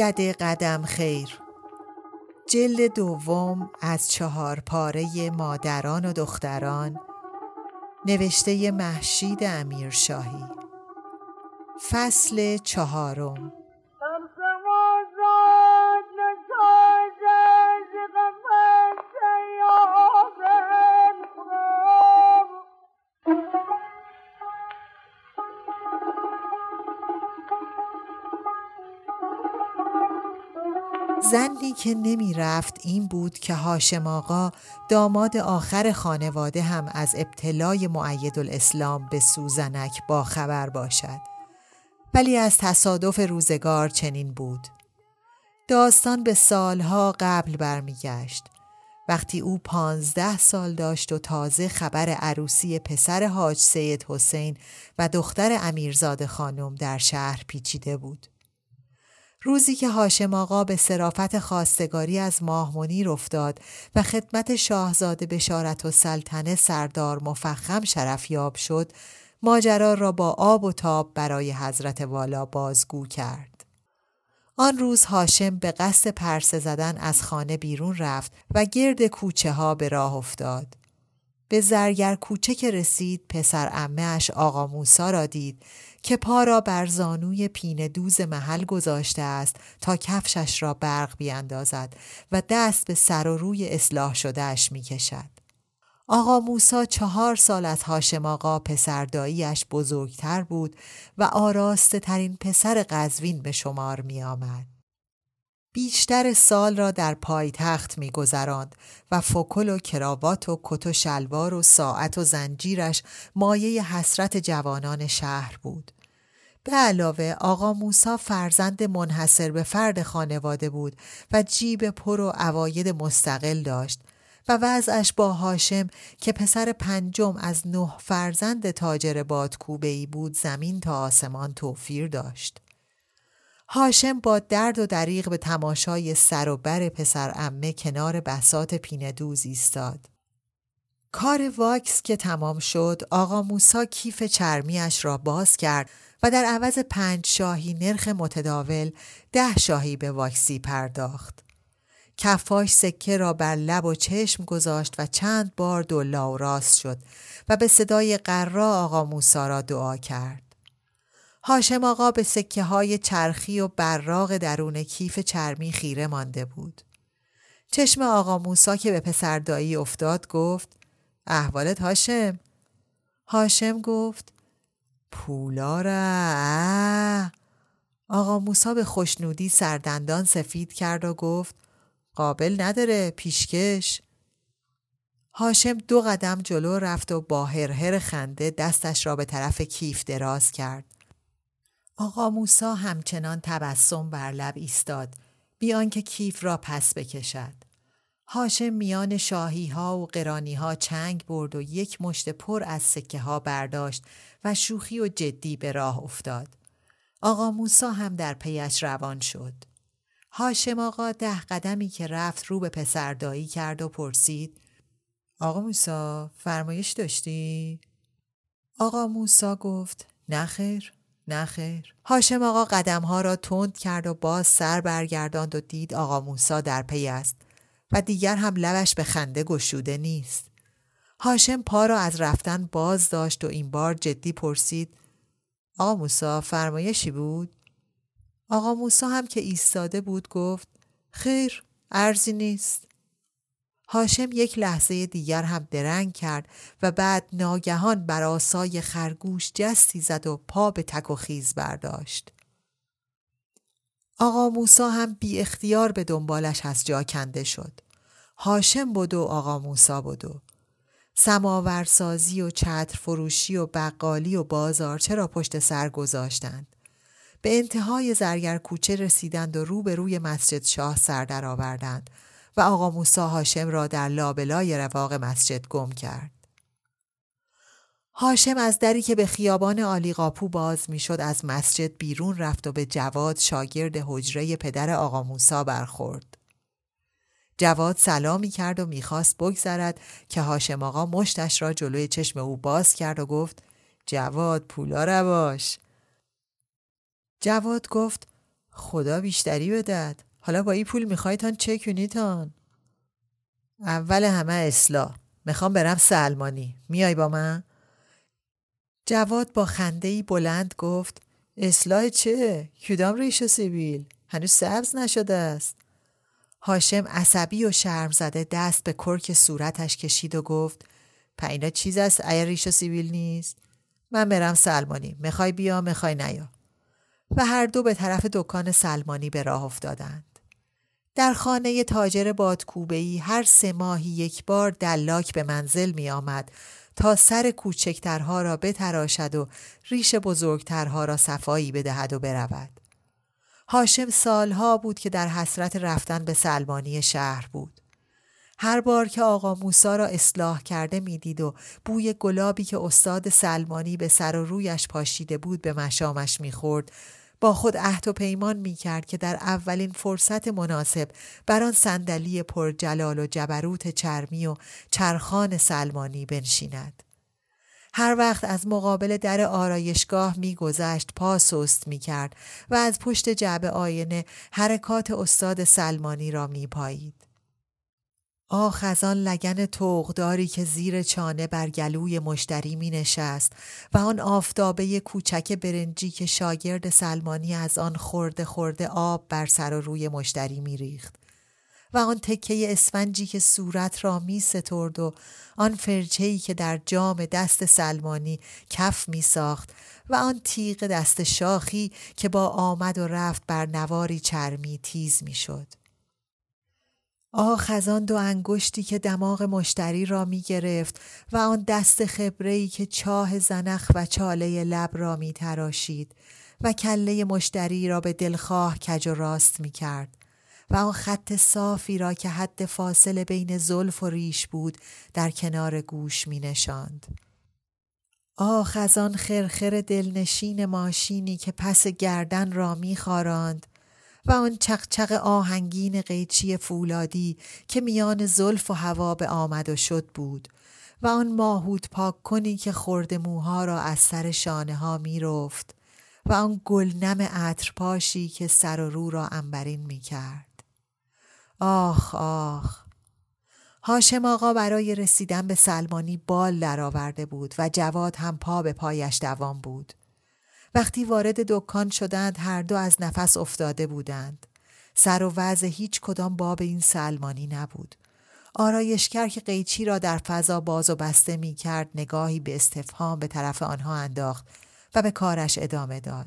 دده قدم خیر. جلد دوم از چهار پاره مادران و دختران نوشته محشید امیرشاهی. فصل چهارم. زنی که نمی رفت این بود که هاشم آقا داماد آخر خانواده هم از ابتلای معید الاسلام به سوزنک با خبر باشد. ولی از تصادف روزگار چنین بود. داستان به سالها قبل برمیگشت. وقتی او پانزده سال داشت و تازه خبر عروسی پسر حاج سید حسین و دختر امیرزاده خانم در شهر پیچیده بود. روزی که هاشم آقا به صرافت خواستگاری از ماه منیر افتاد و خدمت شاهزاده بشارت و سلطنه سردار مفخم شرفیاب شد ماجرا را با آب و تاب برای حضرت والا بازگو کرد. آن روز هاشم به قصد پرسه زدن از خانه بیرون رفت و گرد کوچه ها به راه افتاد. به زرگر کوچه که رسید پسر امهش آقا موسا را دید که پا را بر زانوی پینه دوز محل گذاشته است تا کفشش را برق بیاندازد و دست به سر و روی اصلاح شدهش می کشد. آقا موسا چهار سال از هاشم آقا پسرداییش بزرگتر بود و آراسته ترین پسر قزوین به شمار می آمد. بیشتر سال را در پایتخت میگذراند و فکل و کراوات و کت و شلوار و ساعت و زنجیرش مایه حسرت جوانان شهر بود. به علاوه آقا موسا فرزند منحصر به فرد خانواده بود و جیب پر و عواید مستقل داشت و وضعش با هاشم که پسر پنجم از نه فرزند تاجر بادکوبه ای بود زمین تا آسمان توفیر داشت. هاشم با درد و دریغ به تماشای سر و بر پسر امه کنار بسات پینه دوز ایستاد. کار واکس که تمام شد آقا موسا کیف چرمیش را باز کرد و در عوض پنج شاهی نرخ متداول ده شاهی به واکسی پرداخت. کفاش سکه را بر لب و چشم گذاشت و چند بار دلا و راست شد و به صدای قرا آقا موسا را دعا کرد. هاشم آقا به سکه های چرخی و براغ درون کیف چرمی خیره مانده بود. چشم آقا موسا که به پسردایی افتاد گفت احوالت هاشم؟ هاشم گفت پولاره آقا موسا به خوشنودی سردندان سفید کرد و گفت قابل نداره پیشکش هاشم دو قدم جلو رفت و با هرهر خنده دستش را به طرف کیف دراز کرد آقا موسا همچنان تبسم بر لب ایستاد بیان که کیف را پس بکشد. هاشم میان شاهی ها و قرانی ها چنگ برد و یک مشت پر از سکه ها برداشت و شوخی و جدی به راه افتاد. آقا موسا هم در پیش روان شد. هاشم آقا ده قدمی که رفت رو به پسردایی کرد و پرسید آقا موسا فرمایش داشتی؟ آقا موسا گفت نخیر نه خیر هاشم آقا قدم ها را تند کرد و باز سر برگرداند و دید آقا موسا در پی است و دیگر هم لبش به خنده گشوده نیست هاشم پا را از رفتن باز داشت و این بار جدی پرسید آقا موسا فرمایشی بود؟ آقا موسا هم که ایستاده بود گفت خیر ارزی نیست. هاشم یک لحظه دیگر هم درنگ کرد و بعد ناگهان بر آسای خرگوش جستی زد و پا به تک و خیز برداشت. آقا موسا هم بی اختیار به دنبالش از جا کنده شد. هاشم بود و آقا موسا بود سماورسازی و چتر فروشی و بقالی و بازار چرا پشت سر گذاشتند. به انتهای زرگر کوچه رسیدند و رو به روی مسجد شاه سر درآوردند و آقا موسا هاشم را در لابلای رواق مسجد گم کرد. هاشم از دری که به خیابان آلیقاپو باز می‌شد از مسجد بیرون رفت و به جواد شاگرد حجره پدر آقا موسا برخورد. جواد سلامی کرد و می‌خواست بگذرد که هاشم آقا مشتش را جلوی چشم او باز کرد و گفت جواد پولا رواش جواد گفت خدا بیشتری بدد حالا با این پول می‌خوای تان چه کنی تان. اول همه اصلاح. می‌خوام برم سلمانی. میای با من؟ جواد با خندهی بلند گفت اصلاح چه؟ کدام ریش سیبیل؟ هنوز سبز نشده است. هاشم عصبی و شرم زده دست به کرک صورتش کشید و گفت پینا چیز است؟ ایر ریش سیبیل نیست. من برم سلمانی. می‌خوای بیا می‌خوای نیا. و هر دو به طرف دکان سلمانی به راه افتادند در خانه تاجر بادکوبهی هر سه ماهی یک بار دلاک به منزل می آمد تا سر کوچکترها را بتراشد و ریش بزرگترها را صفایی بدهد و برود. هاشم سالها بود که در حسرت رفتن به سلمانی شهر بود. هر بار که آقا موسا را اصلاح کرده می‌دید و بوی گلابی که استاد سلمانی به سر و رویش پاشیده بود به مشامش می‌خورد با خود عهد و پیمان می کرد که در اولین فرصت مناسب بر آن صندلی پر جلال و جبروت چرمی و چرخان سلمانی بنشیند. هر وقت از مقابل در آرایشگاه میگذشت پا سست می کرد و از پشت جعبه آینه حرکات استاد سلمانی را می پایید. آخ از آن لگن توغداری که زیر چانه بر گلوی مشتری می نشست و آن آفتابه کوچک برنجی که شاگرد سلمانی از آن خورده خورده آب بر سر و روی مشتری می ریخت. و آن تکه اسفنجی که صورت را می سترد و آن فرچهی که در جام دست سلمانی کف می ساخت و آن تیغ دست شاخی که با آمد و رفت بر نواری چرمی تیز می شد. آخ از آن دو انگشتی که دماغ مشتری را می گرفت و آن دست خبرهی که چاه زنخ و چاله لب را می تراشید و کله مشتری را به دلخواه کج و راست می کرد و آن خط صافی را که حد فاصله بین زلف و ریش بود در کنار گوش می نشاند. آخ از آن خرخر دلنشین ماشینی که پس گردن را می خاراند و آن چقچق آهنگین قیچی فولادی که میان زلف و هوا به آمد و شد بود و آن ماهود پاک کنی که خورده موها را از سر شانه ها می رفت و آن گلنم عطرپاشی که سر و رو را انبرین می کرد. آخ آخ هاشم آقا برای رسیدن به سلمانی بال درآورده بود و جواد هم پا به پایش دوام بود. وقتی وارد دکان شدند هر دو از نفس افتاده بودند. سر و وضع هیچ کدام باب این سلمانی نبود. آرایشگر که قیچی را در فضا باز و بسته می کرد نگاهی به استفهام به طرف آنها انداخت و به کارش ادامه داد.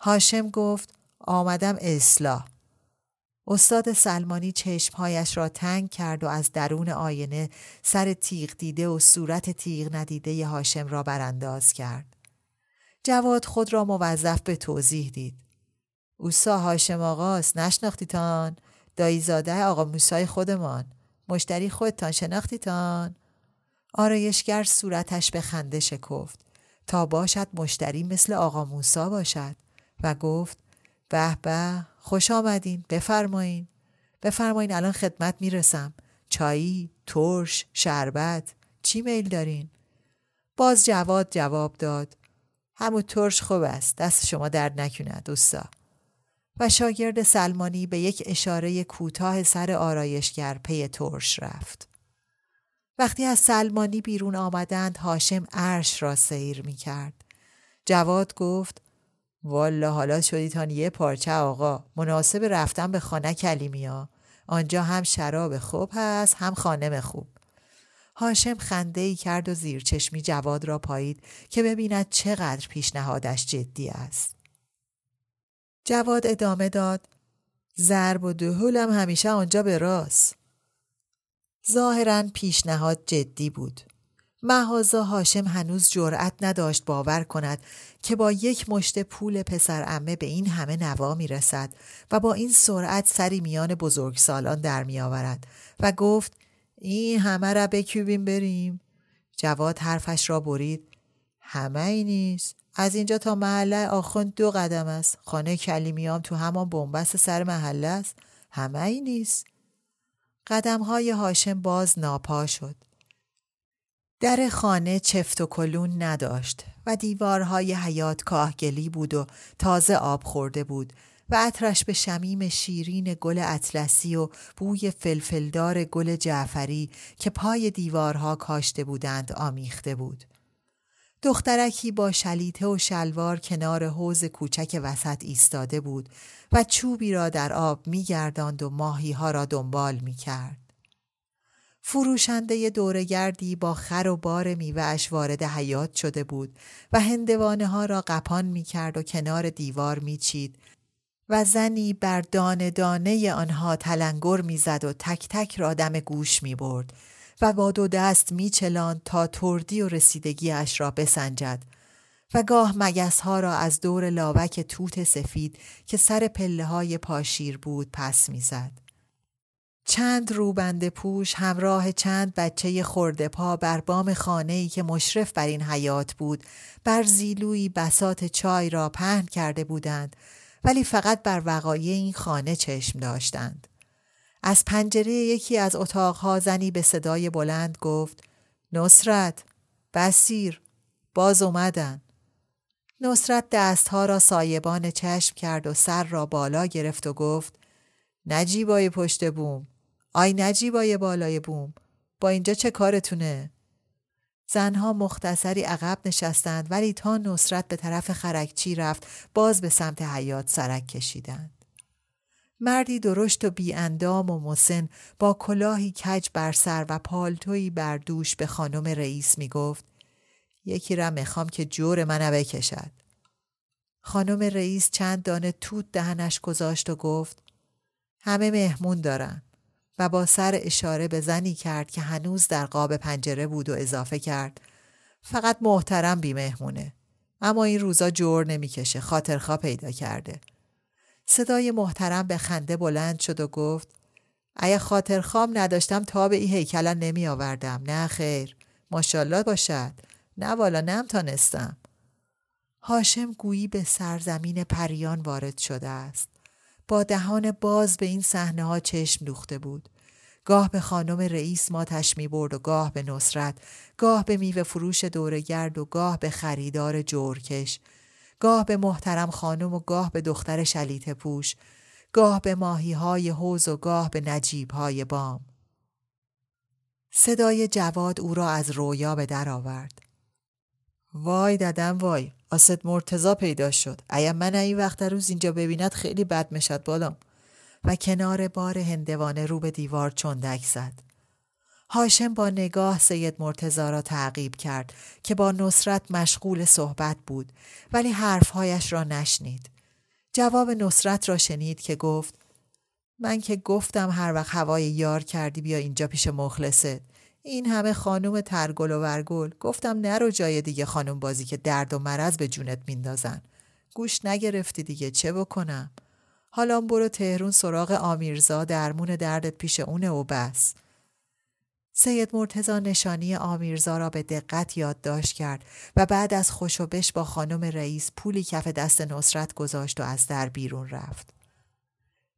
هاشم گفت آمدم اصلاح. استاد سلمانی چشمهایش را تنگ کرد و از درون آینه سر تیغ دیده و صورت تیغ ندیده هاشم را برانداز کرد. جواد خود را موظف به توضیح دید. اوسا هاشم آقاست نشناختیتان؟ داییزاده آقا موسای خودمان. مشتری خودتان شناختیتان؟ آرایشگر صورتش به خنده شکفت. تا باشد مشتری مثل آقا موسا باشد. و گفت به به خوش آمدین بفرمایین. بفرمایین الان خدمت می‌رسم. چایی ترش شربت چی میل دارین؟ باز جواد جواب داد همون ترش خوب است. دست شما درد نکند دوستا و شاگرد سلمانی به یک اشاره کوتاه سر آرایشگر پی ترش رفت. وقتی از سلمانی بیرون آمدند هاشم عرش را سیر می کرد. جواد گفت والا حالا شدیتان یه پارچه آقا. مناسب رفتن به خانه کلیمیا. آنجا هم شراب خوب هست هم خانم خوب. هاشم خنده ای کرد و زیر چشمی جواد را پایید که ببیند چقدر پیشنهادش جدی است. جواد ادامه داد ضرب و دهولم همیشه آنجا به راست. ظاهرا پیشنهاد جدی بود. محازا هاشم هنوز جرأت نداشت باور کند که با یک مشت پول پسر امه به این همه نوا می رسد و با این سرعت سری میان بزرگ سالان در می آورد و گفت این همه را بکوبیم بریم. جواد حرفش را برید. همه ای نیست. از اینجا تا محله آخوند دو قدم است. خانه کلیمیام تو همان بنبست سر محله است. همه ای نیست. قدم های هاشم باز ناپا شد. در خانه چفت و کلون نداشت و دیوارهای حیات کاهگلی بود و تازه آب خورده بود. و عطرش به شمیم شیرین گل اطلسی و بوی فلفلدار گل جعفری که پای دیوارها کاشته بودند آمیخته بود. دخترکی با شلیته و شلوار کنار حوز کوچک وسط ایستاده بود و چوبی را در آب میگرداند و ماهی ها را دنبال می کرد. فروشنده دورگردی با خر و بار میوهش وارد حیات شده بود و هندوانه ها را قپان می کرد و کنار دیوار می چید و زنی بر دانه دانه آنها تلنگر می‌زد و تک تک را دم گوش می برد و با دو دست می چلان تا تردی و رسیدگیش را بسنجد و گاه مگس ها را از دور لاوک توت سفید که سر پله های پاشیر بود پس می‌زد. چند روبند پوش همراه چند بچه خورده پا بر بام خانه ای که مشرف بر این حیات بود بر زیلوی بسات چای را پهن کرده بودند ولی فقط بر وقایع این خانه چشم داشتند. از پنجره یکی از اتاقها زنی به صدای بلند گفت نصرت بسیر باز اومدن نصرت دستها را سایبان چشم کرد و سر را بالا گرفت و گفت نجیبای پشت بوم آی نجیبای بالای بوم با اینجا چه کارتونه؟ زنها مختصری عقب نشستند ولی تا نصرت به طرف خرکچی رفت باز به سمت حیات سرک کشیدند. مردی درشت و اندام و مسن با کلاهی کج بر سر و پالتویی بر دوش به خانم رئیس می گفت یکی را می‌خوام که جور منو بکشد. خانم رئیس چند دانه توت دهنش گذاشت و گفت همه مهمون دارن. و با سر اشاره به زنی کرد که هنوز در قاب پنجره بود و اضافه کرد فقط محترم بیمهمونه اما این روزا جور نمی‌کشه خاطرخوا پیدا کرده. صدای محترم به خنده بلند شد و گفت اگه خاطرخوام نداشتم تا به این هیکلن نمی آوردم نه خیر ماشالله باشد نه والا نم تانستم هاشم گویی به سرزمین پریان وارد شده است. با دهان باز به این صحنه ها چشم دوخته بود. گاه به خانم رئیس ماتش می برد و گاه به نصرت، گاه به میوه فروش دورگرد و گاه به خریدار جورکش، گاه به محترم خانم و گاه به دختر شلیت پوش، گاه به ماهی های حوز و گاه به نجیب های بام. صدای جواد او را از رویا به در آورد. وای ددم وای آسد مرتزا پیدا شد. ایا من این وقت روز اینجا ببیند خیلی بد مشد بالام. و کنار بار هندوانه رو به دیوار چندک زد. هاشم با نگاه سید مرتزا را تعقیب کرد که با نصرت مشغول صحبت بود ولی حرفهایش را نشنید. جواب نصرت را شنید که گفت من که گفتم هر وقت هوای یار کردی بیا اینجا پیش مخلصت. این همه خانوم ترگل و ورگل. گفتم نرو جای دیگه خانوم بازی که درد و مرض به جونت میندازن. گوش نگرفتی دیگه چه بکنم؟ حالا برو تهرون سراغ آمیرزا درمون دردت پیش اونه و بس. سید مرتزا نشانی آمیرزا را به دقت یادداشت کرد و بعد از خوشوبش با خانم رئیس پولی کف دست نصرت گذاشت و از در بیرون رفت.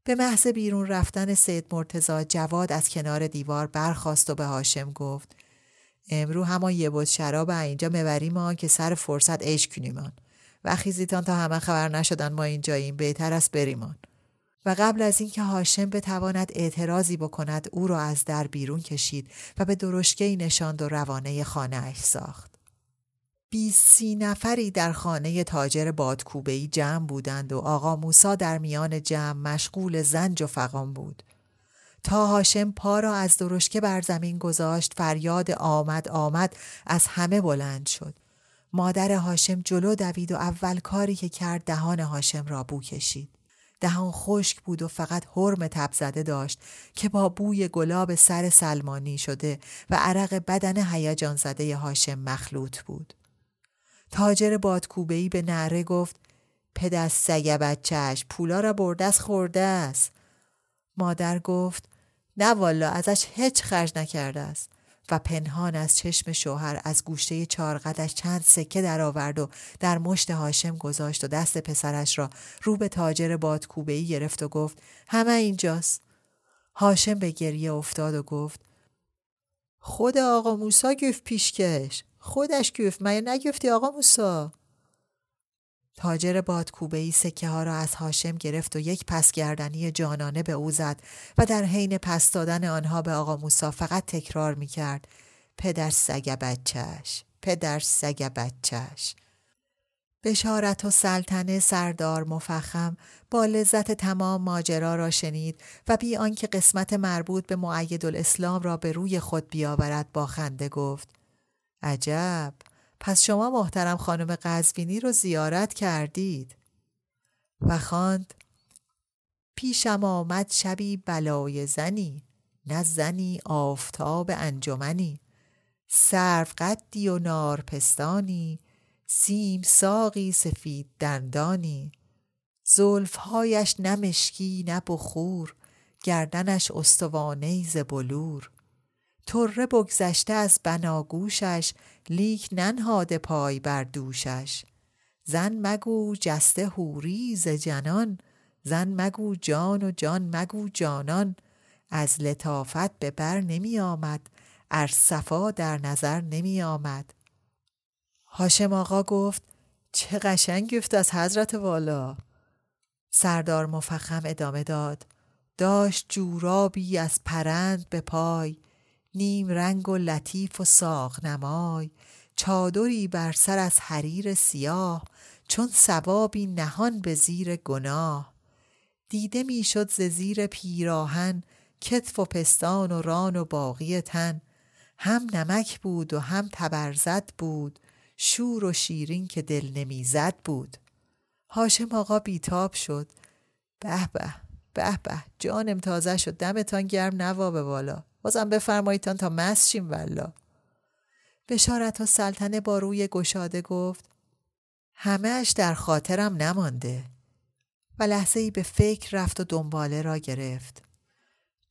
به محض بیرون رفتن سید مرتزا جواد از کنار دیوار برخاست و به هاشم گفت امرو همان یه بود شراب اینجا مبریم آن که سر فرصت عشق کنیمان و خیزیتان تا همه خبر نشدن ما اینجاییم بهتر است بریمان و قبل از اینکه هاشم بتواند اعتراضی بکند او را از در بیرون کشید و به درشگه نشاند و روانه خانه ساخت. بیسی نفری در خانه تاجر بادکوبهی جمع بودند و آقا موسا در میان جمع مشغول زنج و فقام بود. تا هاشم پا را از درشکه بر زمین گذاشت فریاد آمد آمد از همه بلند شد. مادر هاشم جلو دوید و اول کاری که کرد دهان هاشم را بو کشید. دهان خشک بود و فقط حرم تب زده داشت که با بوی گلاب سر سلمانی شده و عرق بدن هیجان زده هاشم مخلوط بود. تاجر بادکوبهی به نعره گفت پدر سگ بچهش پولا را بردست خورده است. مادر گفت نه والا ازش هیچ خرج نکرده است. و پنهان از چشم شوهر از گوشه چارقدش چند سکه درآورد و در مشت هاشم گذاشت و دست پسرش را رو به تاجر بادکوبهای گرفت و گفت همه اینجاست. هاشم به گریه افتاد و گفت خود آقا موسا گفت پیشکش خودش گفت مگه نگفتی آقا موسا؟ تاجر بادکوبه سکه ها را از هاشم گرفت و یک پسگردنی جانانه به او زد و در حین پس دادن آنها به آقا موسا فقط تکرار می کرد پدر سگ بچهش پدر سگ بچهش بشارت و سلطنه سردار مفخم با لذت تمام ماجرا را شنید و بی آنکه قسمت مربوط به معید الاسلام را به روی خود بیاورد با خنده گفت عجب. پس شما محترم خانم قزوینی رو زیارت کردید. و خواند پیشم آمد شبی بلای زنی نه زنی آفتاب انجمنی. سرو قدی و نارپستانی سیم ساقی سفید دندانی. زلفهایش نه مشکی نه بخور گردنش استوانه ز بلور. طره بگذشته از بناگوشش لیک ننهاده پای بر دوشش. زن مگو جسته هوری ز جنان زن مگو جان و جان مگو جانان. از لطافت به بر نمی آمد ار صفا در نظر نمی آمد. هاشم آقا گفت چه قشنگ گفت از حضرت والا. سردار مفخم ادامه داد داشت جورابی از پرند به پای نیم رنگ و لطیف و ساق نمای چادری بر سر از حریر سیاه چون سوابی نهان به زیر گناه. دیده می‌شد ز زیر پیراهن کتف و پستان و ران و باقی تن. هم نمک بود و هم تبرزد بود شور و شیرین که دل نمی‌زد بود. هاشم آقا بیتاب شد. به به به به جانم تازه شد دمتان گرم نوا به بالا. بازم بفرماییدتان تا مست شیم والا بشارت و سلطنه با روی گشاده گفت همهش در خاطرم نمانده. و لحظه ای به فکر رفت و دنباله را گرفت.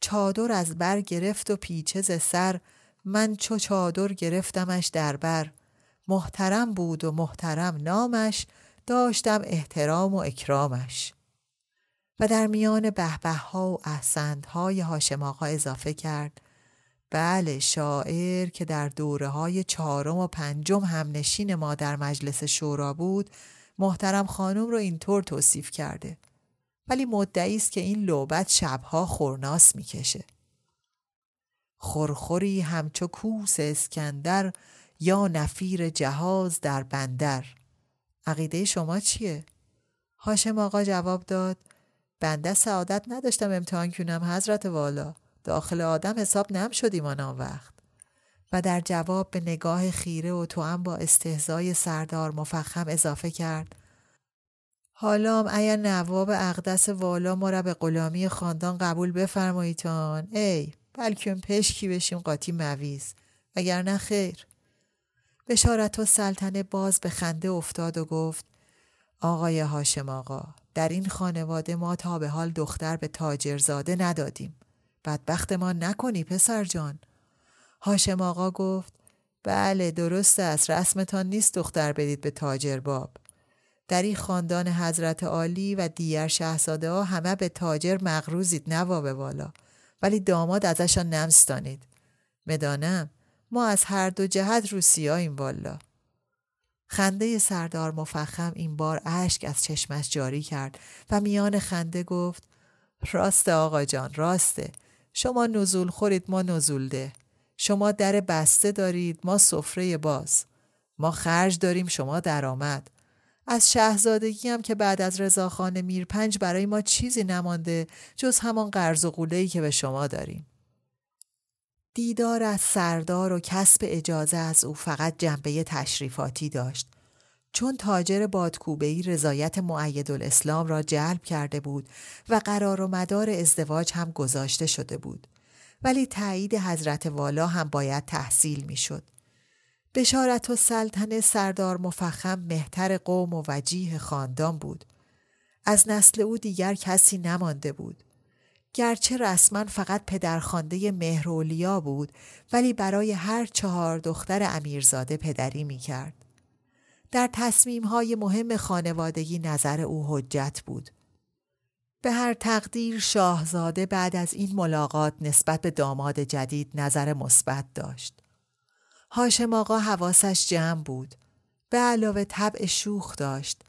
چادر از بر گرفت و پیچه ز سر من چو چادر گرفتمش در بر. محترم بود و محترم نامش داشتم احترام و اکرامش. و در میان بهبه ها و احسندهای هاشم آقا اضافه کرد. بله شاعر که در دوره های چهارم و پنجم همنشین ما در مجلس شورا بود محترم خانم رو اینطور توصیف کرده. ولی مدعی است که این لوبت شبها خورناس می‌کشه. خورخوری همچو کوس اسکندر یا نفیر جهاز در بندر. عقیده شما چیه؟ هاشم آقا جواب داد بنده سعادت نداشتم امتحان کنم حضرت والا. داخل آدم حساب نم شدیم آن وقت. و در جواب به نگاه خیره و توام با استهزای سردار مفخم اضافه کرد. حالا هم اگر نواب اقدس والا ما را به غلامی خاندان قبول بفرماییتان. ای بلکه پشکی بشیم قاطی مویز. وگرنه خیر. بشارت و سلطنه باز به خنده افتاد و گفت آقای هاشم آقا در این خانواده ما تا به حال دختر به تاجرزاده ندادیم. بدبخت ما نکنی پسر جان. هاشم آقا گفت بله درست است رسمتان نیست دختر بدید به تاجر باب در این خاندان حضرت عالی و دیگر شهزاده ها همه به تاجر مغروزید نوا به والا. ولی داماد ازشان نمستانید. مدانم ما از هر دو جهت روسیاییم والا. خنده سردار مفخم این بار اشک از چشمش جاری کرد و میان خنده گفت راسته آقا جان راسته. شما نزول خورید ما نزول ده. شما در بسته دارید ما سفره باز. ما خرج داریم شما درآمد. از شهزادگی هم که بعد از رضاخان میرپنج برای ما چیزی نمانده جز همان قرض و قوله‌ای که به شما داریم. دیدار از سردار و کسب اجازه از او فقط جنبه تشریفاتی داشت چون تاجر بادکوبهی رضایت معید الاسلام را جلب کرده بود و قرار و مدار ازدواج هم گذاشته شده بود ولی تایید حضرت والا هم باید تحصیل می شد. بشارت و سلطنه سردار مفخم مهتر قوم و وجیه خاندان بود. از نسل او دیگر کسی نمانده بود. گرچه رسما فقط پدرخوانده مهرولیا بود ولی برای هر چهار دختر امیرزاده پدری می کرد. در تصمیم های مهم خانوادگی نظر او حجت بود. به هر تقدیر شاهزاده بعد از این ملاقات نسبت به داماد جدید نظر مثبت داشت. هاشم آقا حواسش جمع بود. به علاوه طبع شوخ داشت.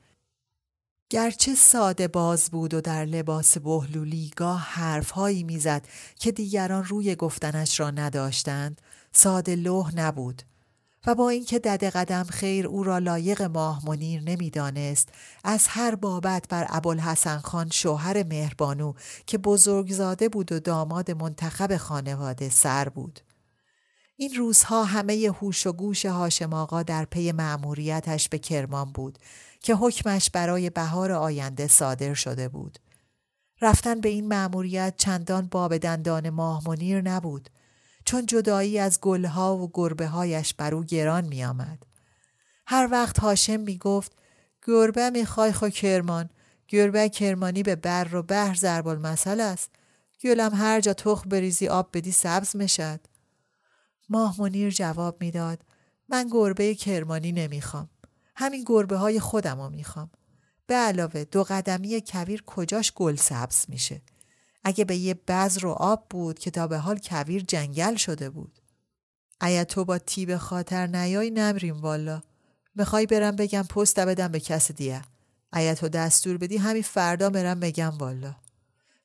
گرچه ساده باز بود و در لباس بهلولی گاه حرفهایی می‌زد که دیگران روی گفتنش را نداشتند ساده لوح نبود و با اینکه دد قدم خیر او را لایق ماه منیر نمی‌دانست از هر بابت بر ابوالحسن خان شوهر مهربانو که بزرگزاده بود و داماد منتخب خانواده سر بود. این روزها همه هوش و گوش هاشم آقا در پی مأموریتش به کرمان بود. که حکمش برای بهار آینده صادر شده بود. رفتن به این مأموریت چندان باب دندان ماه منیر نبود چون جدایی از گلها و گربه هایش بر او گران می آمد. هر وقت هاشم می گفت گربه می خای خو کرمان گربه کرمانی به بر و بحر ضرب المثل است گلم هر جا تخ بریزی آب بدی سبز می‌شد ماه منیر جواب می‌داد من گربه کرمانی نمی‌خوام همین گربه های خودم رو می‌خوام. به علاوه دو قدمی کویر کجاش گل سبز میشه. اگه به یه بذر و آب بود که تا به حال کویر جنگل شده بود. ایا تو با تیب خاطر نیای نمریم والا. می‌خوای برم بگم پست بدم به کس دیگه. ایا تو دستور بدی همین فردا برم بگم والا.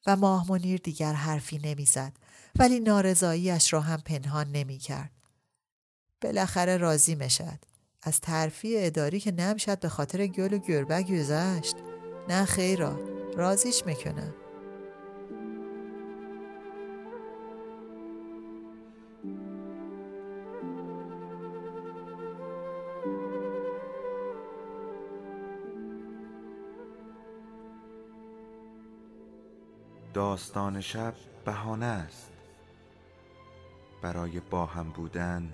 و ماه منیر دیگر حرفی نمی‌زد. ولی نارضاییش را هم پنهان نمی‌کرد. بالاخره راضی مشد از ترفی اداری که نمشد به خاطر گل و گربه گذشت. نه خیرا رازیش می‌کنم داستان شب بهانه است. برای با هم بودن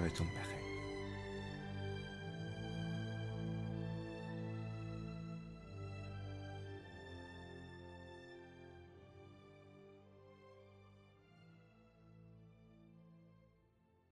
Servet Ulme.